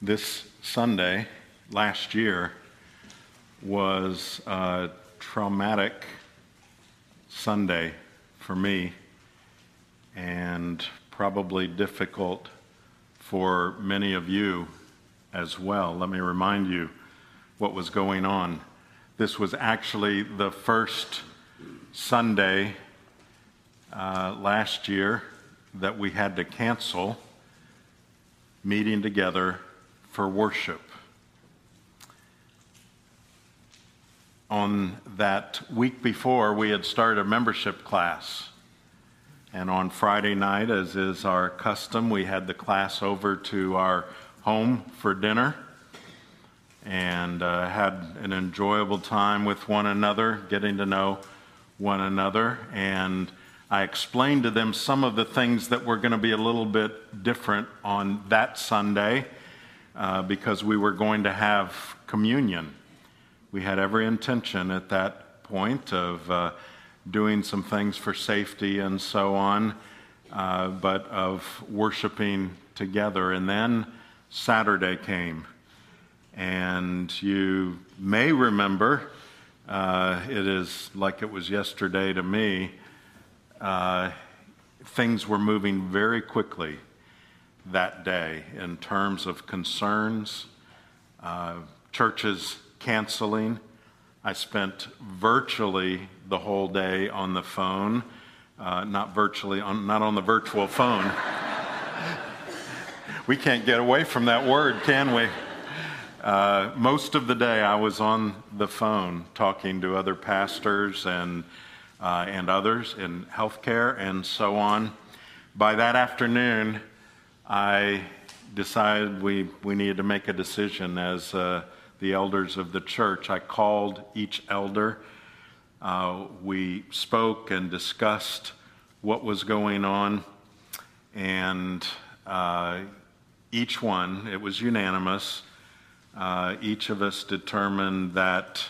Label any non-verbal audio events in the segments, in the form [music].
This Sunday last year was a traumatic Sunday for me and probably difficult for many of you as well. Let me remind you what was going on. This was actually the first Sunday uh, last year that we had to cancel meeting together for worship. On that week before, we had started a membership class. And on Friday night, as is our custom, we had the class over to our home for dinner and uh, had an enjoyable time with one another, getting to know one another. And I explained to them some of the things that were going to be a little bit different on that Sunday uh, because we were going to have communion. We had every intention at that point of uh, doing some things for safety and so on, uh, but of worshiping together. And then Saturday came. And you may remember, uh, it is like it was yesterday to me, uh, things were moving very quickly that day in terms of concerns, uh, churches canceling. I spent virtually the whole day on the phone, uh, not virtually, on, not on the virtual phone. we can't get away from that word, can we? Uh, most of the day I was on the phone talking to other pastors and, uh, and others in healthcare and so on. By that afternoon, I decided we, we needed to make a decision as uh, the elders of the church. I called each elder. Uh, we spoke and discussed what was going on, and uh, each one, it was unanimous, uh, each of us determined that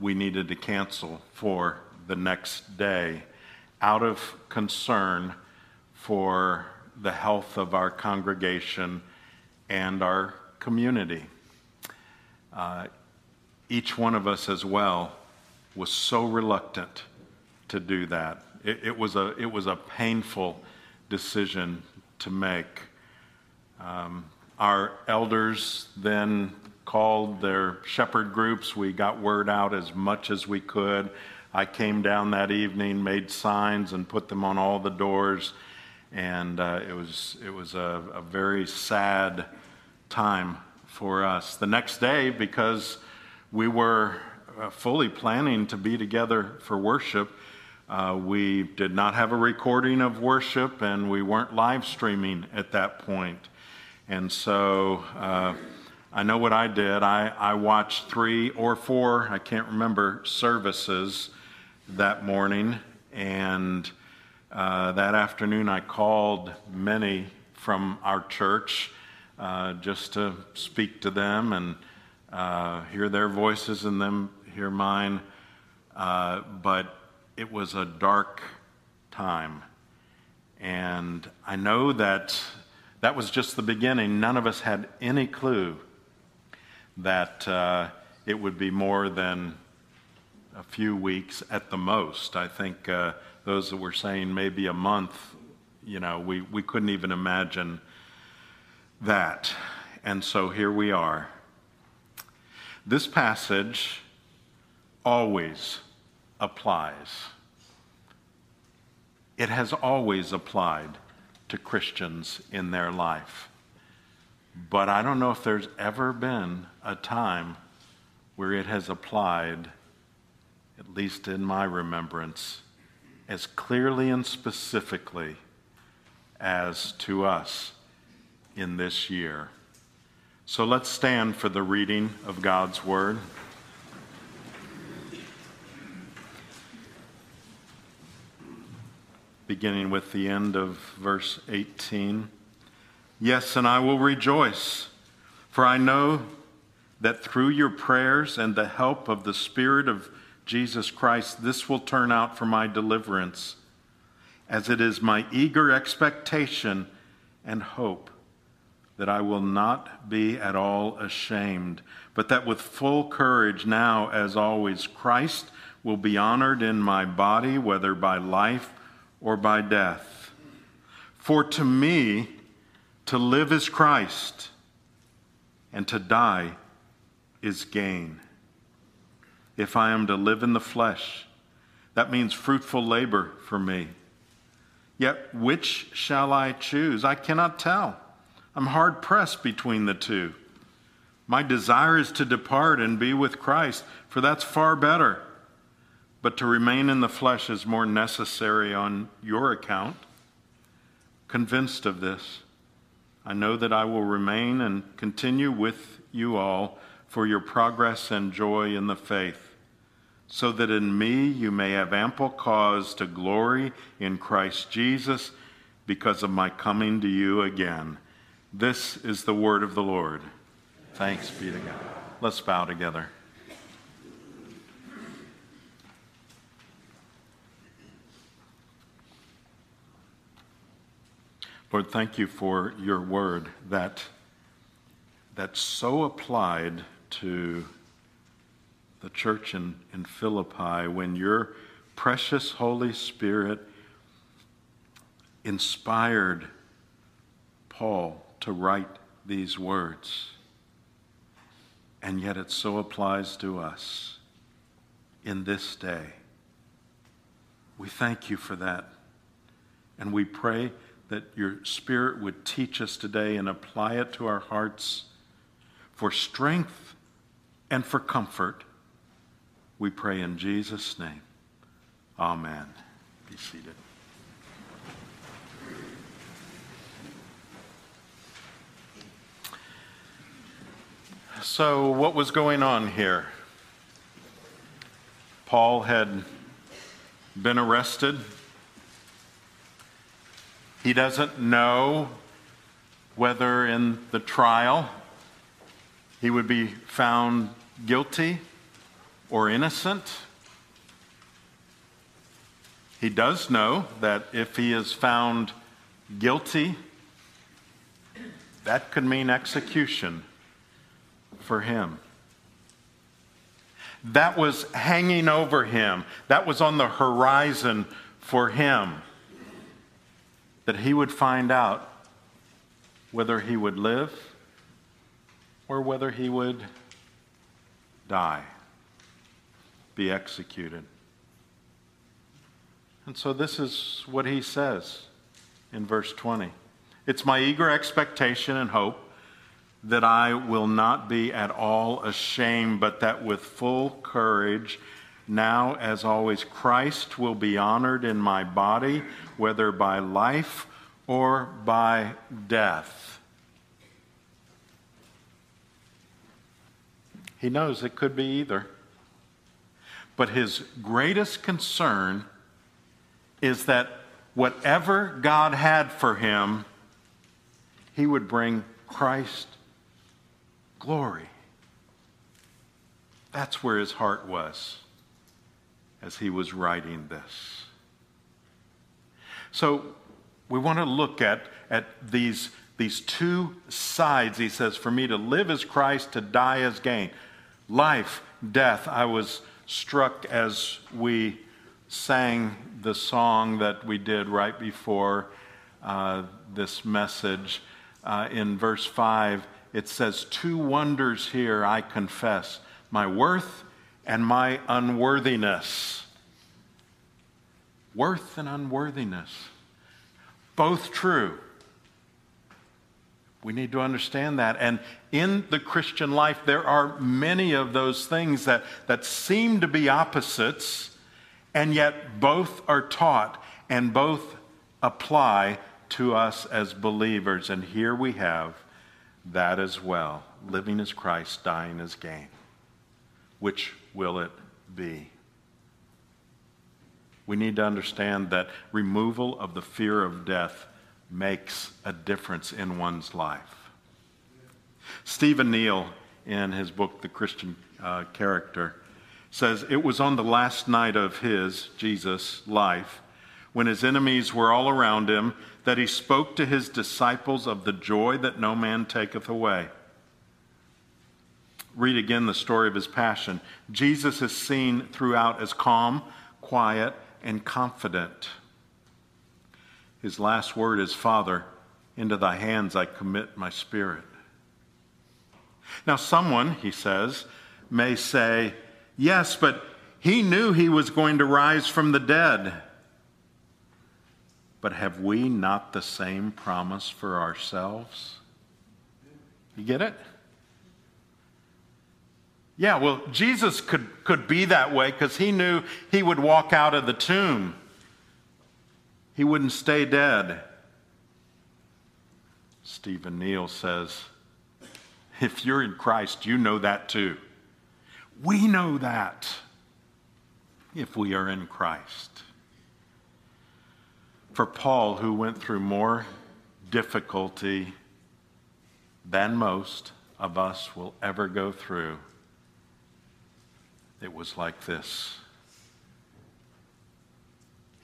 we needed to cancel for the next day out of concern for the health of our congregation and our community. Uh, each one of us as well was so reluctant to do that. It, it, was, a, it was a painful decision to make. Um, our elders then called their shepherd groups. We got word out as much as we could. I came down that evening, made signs, and put them on all the doors and uh, it was it was a, a, very sad time for us. The next day, because we were uh, fully planning to be together for worship, uh, we did not have a recording of worship, and we weren't live streaming at that point. And so uh, I know what I did. I, I watched three or four, I can't remember, services that morning, and uh, that afternoon, I called many from our church uh, just to speak to them and uh, hear their voices and them hear mine. Uh, but it was a dark time. And I know that that was just the beginning. None of us had any clue that uh, it would be more than a few weeks at the most. I think those that were saying maybe a month, you know, we, we couldn't even imagine that. And so here we are. This passage always applies. It has always applied to Christians in their life. But I don't know if there's ever been a time where it has applied, at least in my remembrance, as clearly and specifically as to us in this year. So let's stand for the reading of God's Word. Beginning with the end of verse 18. Yes, and I will rejoice, for I know that through your prayers and the help of the Spirit of Jesus Christ, this will turn out for my deliverance, as it is my eager expectation and hope that I will not be at all ashamed, but that with full courage, now as always, Christ will be honored in my body, whether by life or by death. For to me, to live is Christ, and to die is gain. If I am to live in the flesh, that means fruitful labor for me. Yet which shall I choose? I cannot tell. I'm hard pressed between the two. My desire is to depart and be with Christ, for that's far better. But to remain in the flesh is more necessary on your account. Convinced of this, I know that I will remain and continue with you all for your progress and joy in the faith, so that in me you may have ample cause to glory in Christ Jesus because of my coming to you again. This is the word of the Lord. Thanks be to God. Let's bow together. Lord, thank you for your word that that's so applied to the church in, in Philippi when your precious Holy Spirit inspired Paul to write these words. And yet it so applies to us in this day. We thank you for that. And we pray that your Spirit would teach us today and apply it to our hearts for strength and for comfort. We pray in Jesus' name. Amen. Be seated. So, what was going on here? Paul had been arrested. He doesn't know whether in the trial he would be found guilty or innocent. He does know that if he is found guilty, that could mean execution for him. That was hanging over him, that was on the horizon for him. That he would find out whether he would live or whether he would die, be executed. And so this is what he says in verse 20. It's my eager expectation and hope that I will not be at all ashamed, but that with full courage, now as always, Christ will be honored in my body, whether by life or by death. He knows it could be either. But his greatest concern is that whatever God had for him, he would bring Christ glory. That's where his heart was as he was writing this. So we want to look at, at these, these two sides. He says, For me to live as Christ, to die as gain. Life, death. I was struck as we sang the song that we did right before uh, this message uh, in verse 5 it says, Two wonders here I confess my worth and my unworthiness. Worth and unworthiness. Both true. We need to understand that. And in the Christian life, there are many of those things that, that seem to be opposites, and yet both are taught and both apply to us as believers. And here we have that as well. Living as Christ, dying as gain. Which will it be? We need to understand that removal of the fear of death makes a difference in one's life. Stephen Neill, in his book, The Christian uh, Character, says it was on the last night of his, Jesus' life, when his enemies were all around him, that he spoke to his disciples of the joy that no man taketh away. Read again the story of his passion. Jesus is seen throughout as calm, quiet, and confident. His last word is, Father, into thy hands I commit my spirit. Now, someone, he says, may say, Yes, but he knew he was going to rise from the dead. But have we not the same promise for ourselves? You get it? Yeah, well, Jesus could, could be that way because he knew he would walk out of the tomb. He wouldn't stay dead. Stephen Neill says, if you're in Christ, you know that too. We know that if we are in Christ for Paul, who went through more difficulty than most of us will ever go through, it was like this.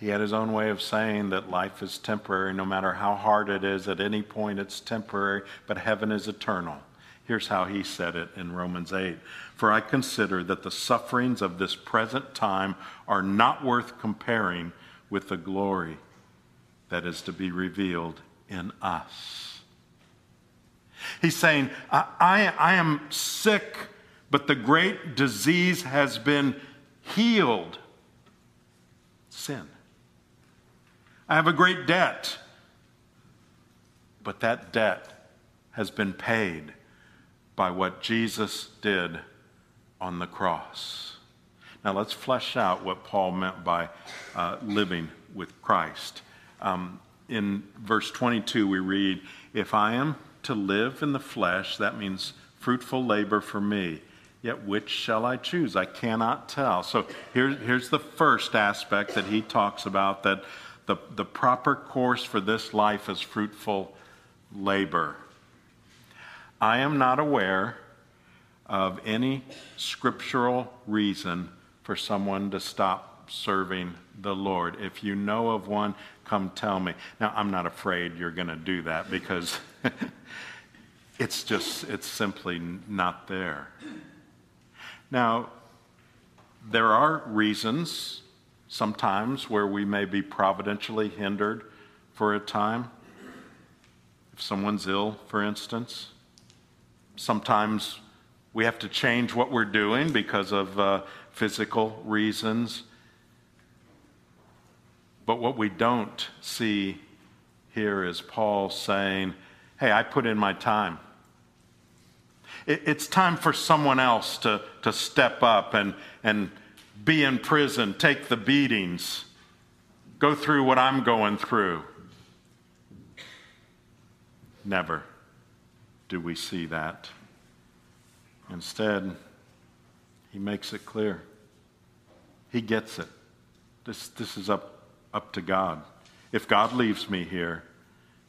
He had his own way of saying that life is temporary, no matter how hard it is, at any point it's temporary, but heaven is eternal. Here's how he said it in Romans 8 For I consider that the sufferings of this present time are not worth comparing with the glory that is to be revealed in us. He's saying, I, I, I, am sick, but the great disease has been healed sin. I have a great debt, but that debt has been paid by what Jesus did on the cross. Now let's flesh out what Paul meant by uh, living with Christ. Um, in verse 22, we read, If I am to live in the flesh, that means fruitful labor for me. Yet which shall I choose? I cannot tell. So here, here's the first aspect that he talks about that the, the proper course for this life is fruitful labor. I am not aware of any scriptural reason for someone to stop serving the Lord. If you know of one, come tell me. Now, I'm not afraid you're going to do that because [laughs] it's just, it's simply not there. Now, there are reasons sometimes where we may be providentially hindered for a time. If someone's ill, for instance, sometimes we have to change what we're doing because of uh, physical reasons. But what we don't see here is Paul saying, Hey, I put in my time. it's time for someone else to, to step up and, and be in prison, take the beatings, go through what I'm going through. Never do we see that. Instead, he makes it clear. He gets it. This, this is up up to God. If God leaves me here,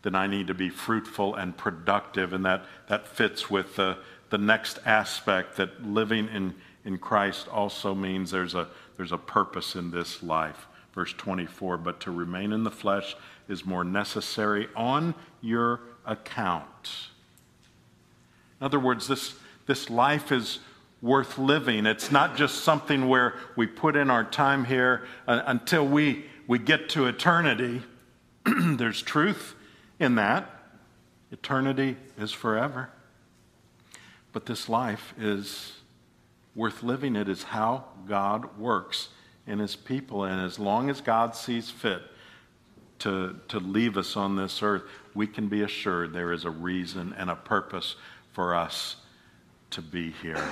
then I need to be fruitful and productive. And that, that fits with the, the next aspect that living in, in Christ also means there's a, there's a purpose in this life. Verse 24, but to remain in the flesh is more necessary on your account. In other words, this, this life is worth living. It's not just something where we put in our time here uh, until we we get to eternity, [clears throat] there's truth in that. Eternity is forever. But this life is worth living. It is how God works in his people. And as long as God sees fit to, to leave us on this earth, we can be assured there is a reason and a purpose for us to be here.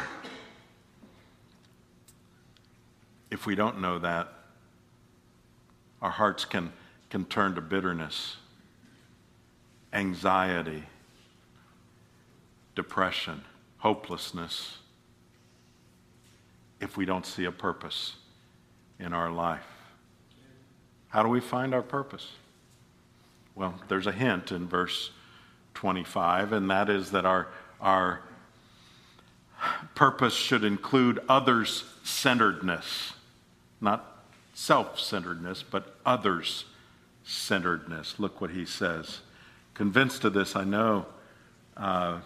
If we don't know that, our hearts can, can turn to bitterness, anxiety, depression, hopelessness, if we don't see a purpose in our life. How do we find our purpose? Well, there's a hint in verse 25, and that is that our, our purpose should include others centeredness, not self centeredness, but others centeredness. Look what he says. Convinced of this, I know uh,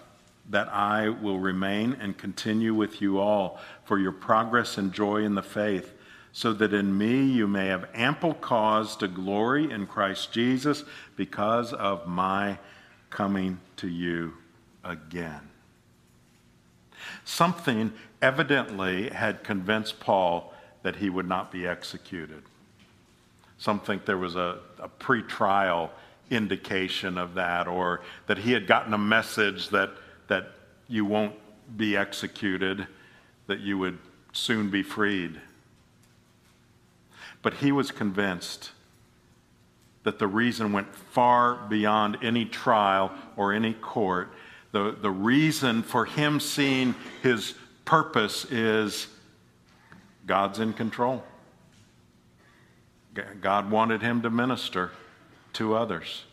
that I will remain and continue with you all for your progress and joy in the faith, so that in me you may have ample cause to glory in Christ Jesus because of my coming to you again. Something evidently had convinced Paul that he would not be executed. Some think there was a, a pre trial indication of that, or that he had gotten a message that, that you won't be executed, that you would soon be freed. But he was convinced that the reason went far beyond any trial or any court. The, the reason for him seeing his purpose is God's in control. God wanted him to minister to others.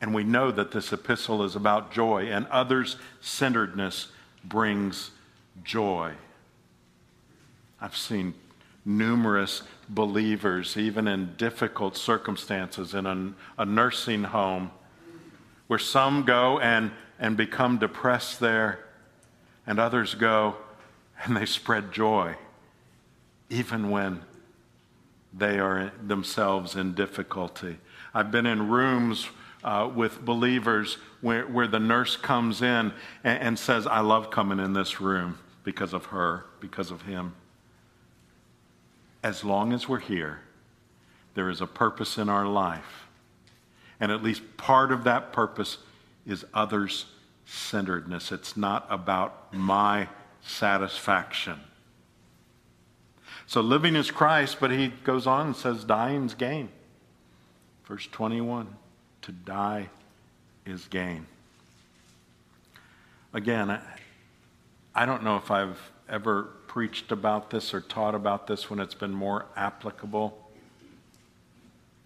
And we know that this epistle is about joy, and others centeredness brings joy. I've seen numerous believers, even in difficult circumstances, in a, a, nursing home, where some go and, and become depressed there, and others go [laughs] and they spread joy, even when they are themselves in difficulty. I've been in rooms uh, with believers where, where the nurse comes in and, and says, I love coming in this room because of her, because of him. As long as we're here, there is a purpose in our life. And at least part of that purpose is others centeredness. It's not about my satisfaction. So living is Christ, but he goes on and says dying's gain. Verse 21 to die is gain. Again, I don't know if I've ever preached about this or taught about this when it's been more applicable.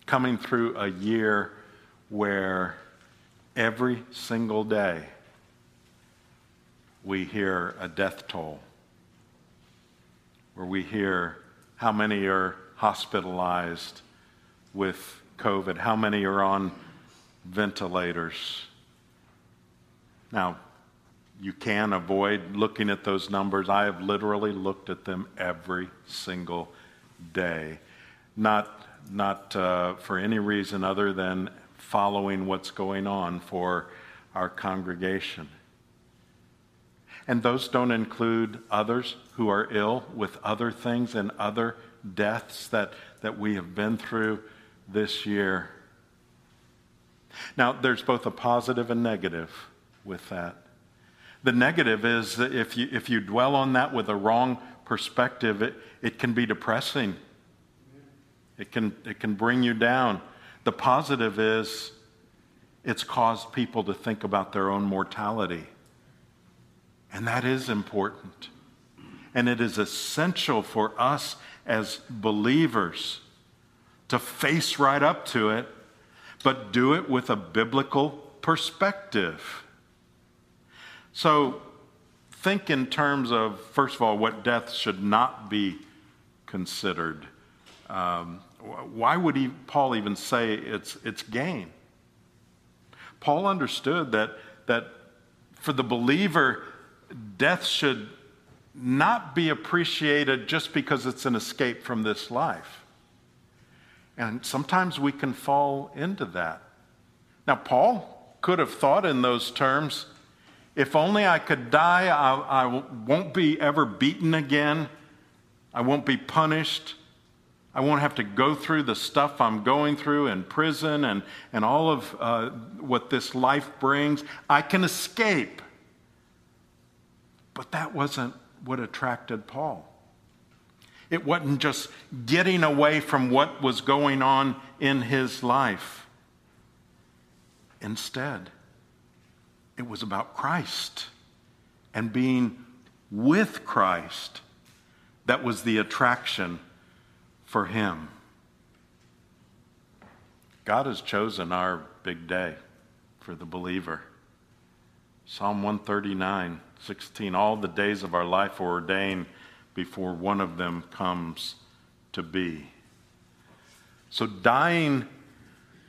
Coming through a year where every single day we hear a death toll where we hear how many are hospitalized with COVID, how many are on ventilators. Now, you can avoid looking at those numbers. I have literally looked at them every single day, not, not uh, for any reason other than following what's going on for our congregation. And those don't include others who are ill with other things and other deaths that, that we have been through this year. Now, there's both a positive and negative with that. The negative is that if you, if you dwell on that with a wrong perspective, it, it can be depressing. It can, it can bring you down. The positive is it's caused people to think about their own mortality and that is important. And it is essential for us as believers to face right up to it, but do it with a biblical perspective. So, think in terms of, first of all, what death should not be considered. Um, why would he, Paul even say it's, it's gain? Paul understood that, that for the believer, death should not be appreciated just because it's an escape from this life. And sometimes we can fall into that. Now, Paul could have thought in those terms if only I could die, I, I won't be ever beaten again, I won't be punished. I won't have to go through the stuff I'm going through in prison and, and all of uh, what this life brings. I can escape. But that wasn't what attracted Paul. It wasn't just getting away from what was going on in his life. Instead, it was about Christ and being with Christ that was the attraction for him. God has chosen our big day for the believer. Psalm 139 16. All the days of our life are ordained before one of them comes to be. So dying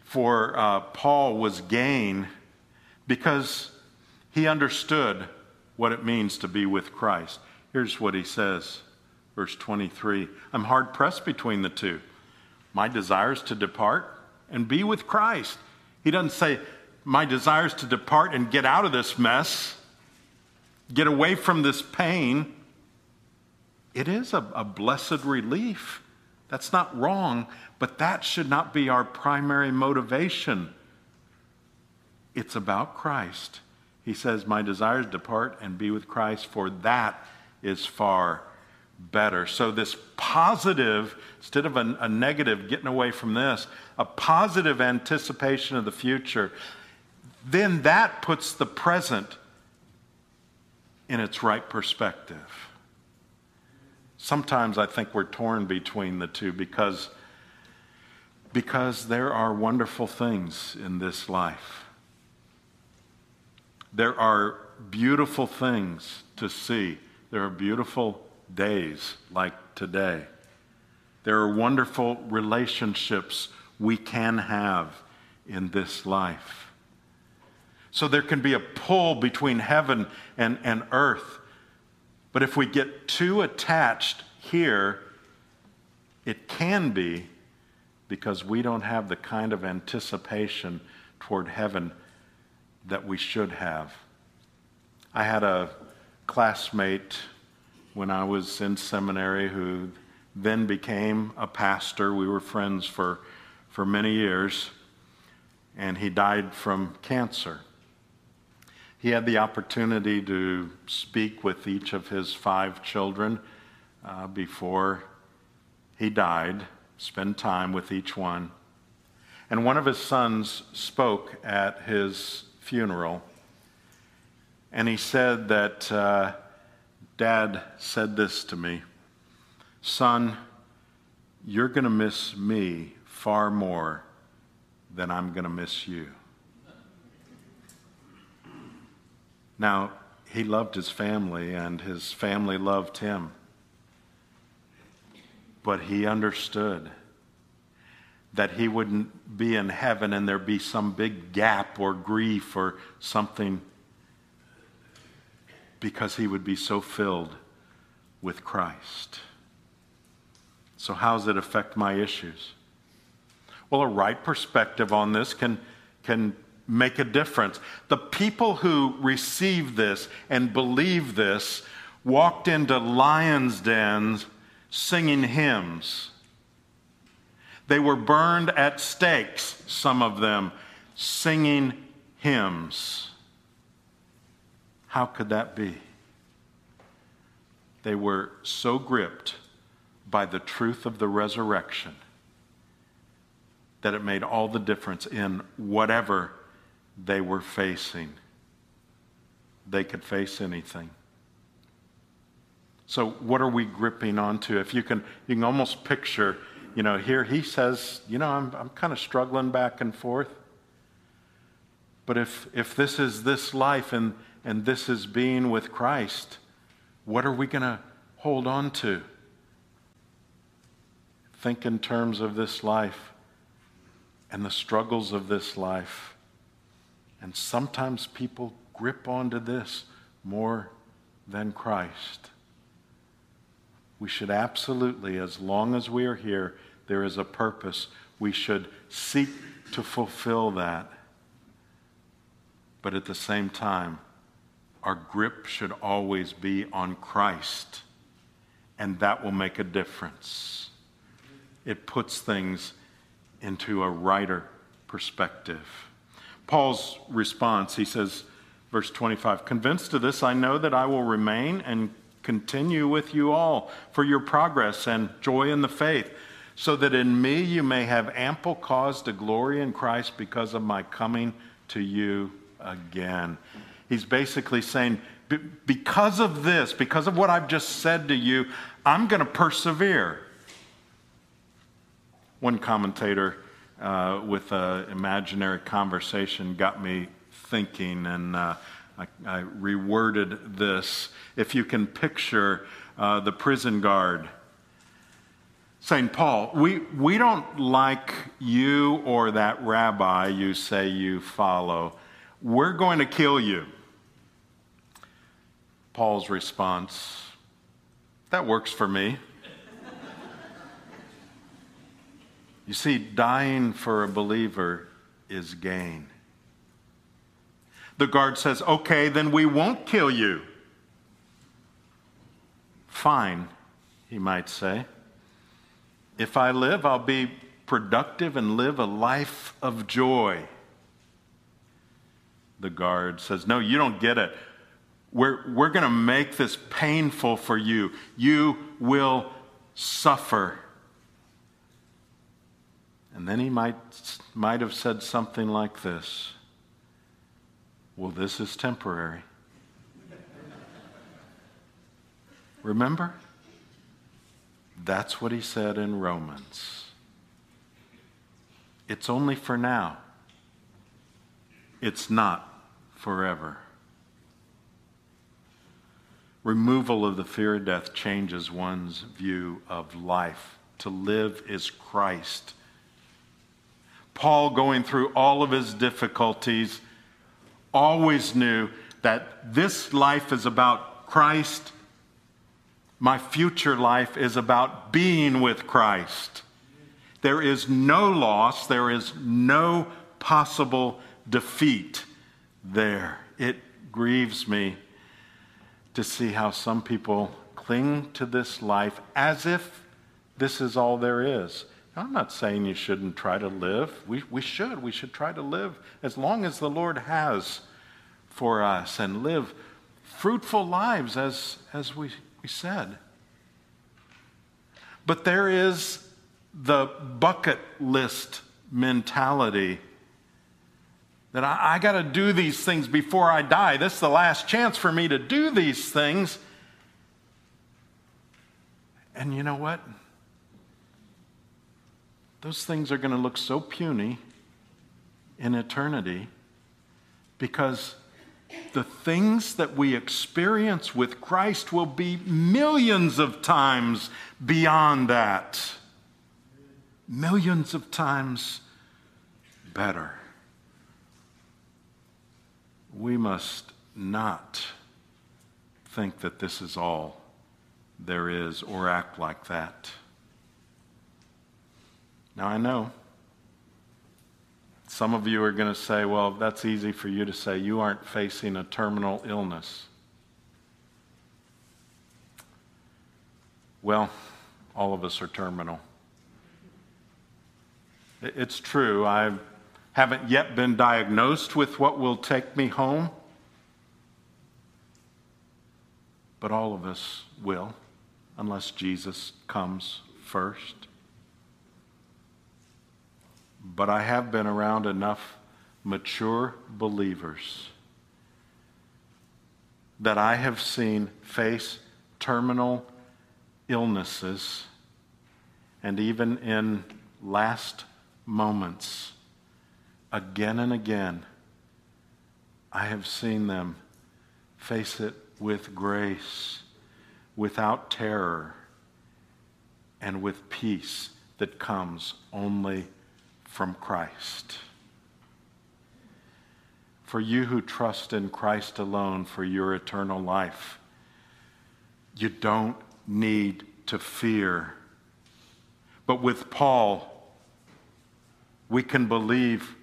for uh, Paul was gain because he understood what it means to be with Christ. Here's what he says, verse 23 I'm hard pressed between the two. My desire is to depart and be with Christ. He doesn't say, My desire is to depart and get out of this mess, get away from this pain. It is a, a blessed relief. That's not wrong, but that should not be our primary motivation. It's about Christ. He says, My desires depart and be with Christ, for that is far better. So, this positive, instead of a, a, negative, getting away from this, a positive anticipation of the future, then that puts the present in its right perspective. Sometimes I think we're torn between the two because, because there are wonderful things in this life. There are beautiful things to see. There are beautiful days like today. There are wonderful relationships we can have in this life. So there can be a pull between heaven and, and earth. But if we get too attached here, it can be because we don't have the kind of anticipation toward heaven that we should have. I had a classmate when I was in seminary who then became a pastor. We were friends for, for many years, and he died from cancer. He had the opportunity to speak with each of his five children uh, before he died, spend time with each one. And one of his sons spoke at his funeral, and he said that. Uh, Dad said this to me Son, you're going to miss me far more than I'm going to miss you. Now, he loved his family, and his family loved him. But he understood that he wouldn't be in heaven and there'd be some big gap or grief or something because he would be so filled with Christ. So, how does it affect my issues? Well, a right perspective on this can, can make a difference. The people who received this and believed this walked into lions' dens singing hymns. They were burned at stakes, some of them, singing hymns. How could that be? They were so gripped by the truth of the resurrection that it made all the difference in whatever they were facing. They could face anything. So, what are we gripping onto? If you can, you can almost picture, you know, here he says, you know, I'm, I'm kind of struggling back and forth. But if, if this is this life and, and this is being with Christ, what are we going to hold on to? Think in terms of this life and the struggles of this life. And sometimes people grip onto this more than Christ. We should absolutely, as long as we are here, there is a purpose. We should seek to fulfill that. But at the same time, our grip should always be on Christ, and that will make a difference. It puts things into a righter perspective. Paul's response, he says, verse 25, convinced of this, I know that I will remain and continue with you all for your progress and joy in the faith, so that in me you may have ample cause to glory in Christ because of my coming to you again. He's basically saying, because of this, because of what I've just said to you, I'm going to persevere. One commentator uh, with an imaginary conversation got me thinking, and uh, I, I, reworded this. If you can picture uh, the prison guard saying, Paul, we, we don't like you or that rabbi you say you follow. We're going to kill you. Paul's response, that works for me. You see, dying for a believer is gain. The guard says, Okay, then we won't kill you. Fine, he might say. If I live, I'll be productive and live a life of joy. The guard says, No, you don't get it. We're, we're going to make this painful for you. You will suffer. And then he might, might have said something like this Well, this is temporary. Remember? That's what he said in Romans. It's only for now, it's not forever. Removal of the fear of death changes one's view of life. To live is Christ. Paul, going through all of his difficulties, always knew that this life is about Christ my future life is about being with Christ. There is no loss, there is no possible defeat there. It grieves me to see how some people cling to this life as if this is all there is. I'm not saying you shouldn't try to live. We, we should. We should try to live as long as the Lord has for us and live fruitful lives as, as we we said. But there is the bucket list mentality that I, I got to do these things before I die. This is the last chance for me to do these things. And you know what? Those things are going to look so puny in eternity because the things that we experience with Christ will be millions of times beyond that. Millions of times better. We must not think that this is all there is or act like that. Now, I know some of you are going to say, well, that's easy for you to say. You aren't facing a terminal illness. Well, all of us are terminal. It's true. I haven't yet been diagnosed with what will take me home, but all of us will, unless Jesus comes first but I have been around enough mature believers that I have seen face terminal illnesses and even in last moments, again and again, I have seen them face it with grace, without terror, and with peace that comes only from Christ. For you who trust in Christ alone for your eternal life, you don't need to fear. But with Paul, we can believe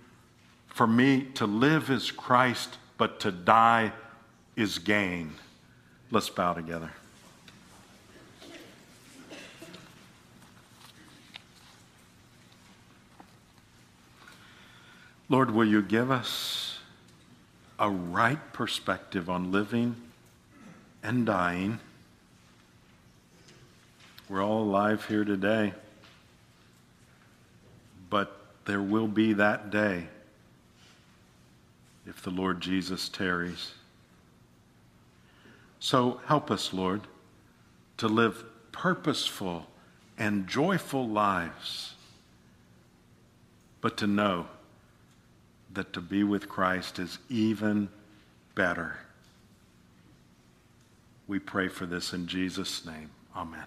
for me to live is Christ, but to die is gain. Let's bow together. Lord, will you give us a right perspective on living and dying? We're all alive here today, but there will be that day if the Lord Jesus tarries. So help us, Lord, to live purposeful and joyful lives, but to know that to be with Christ is even better. We pray for this in Jesus' name. Amen.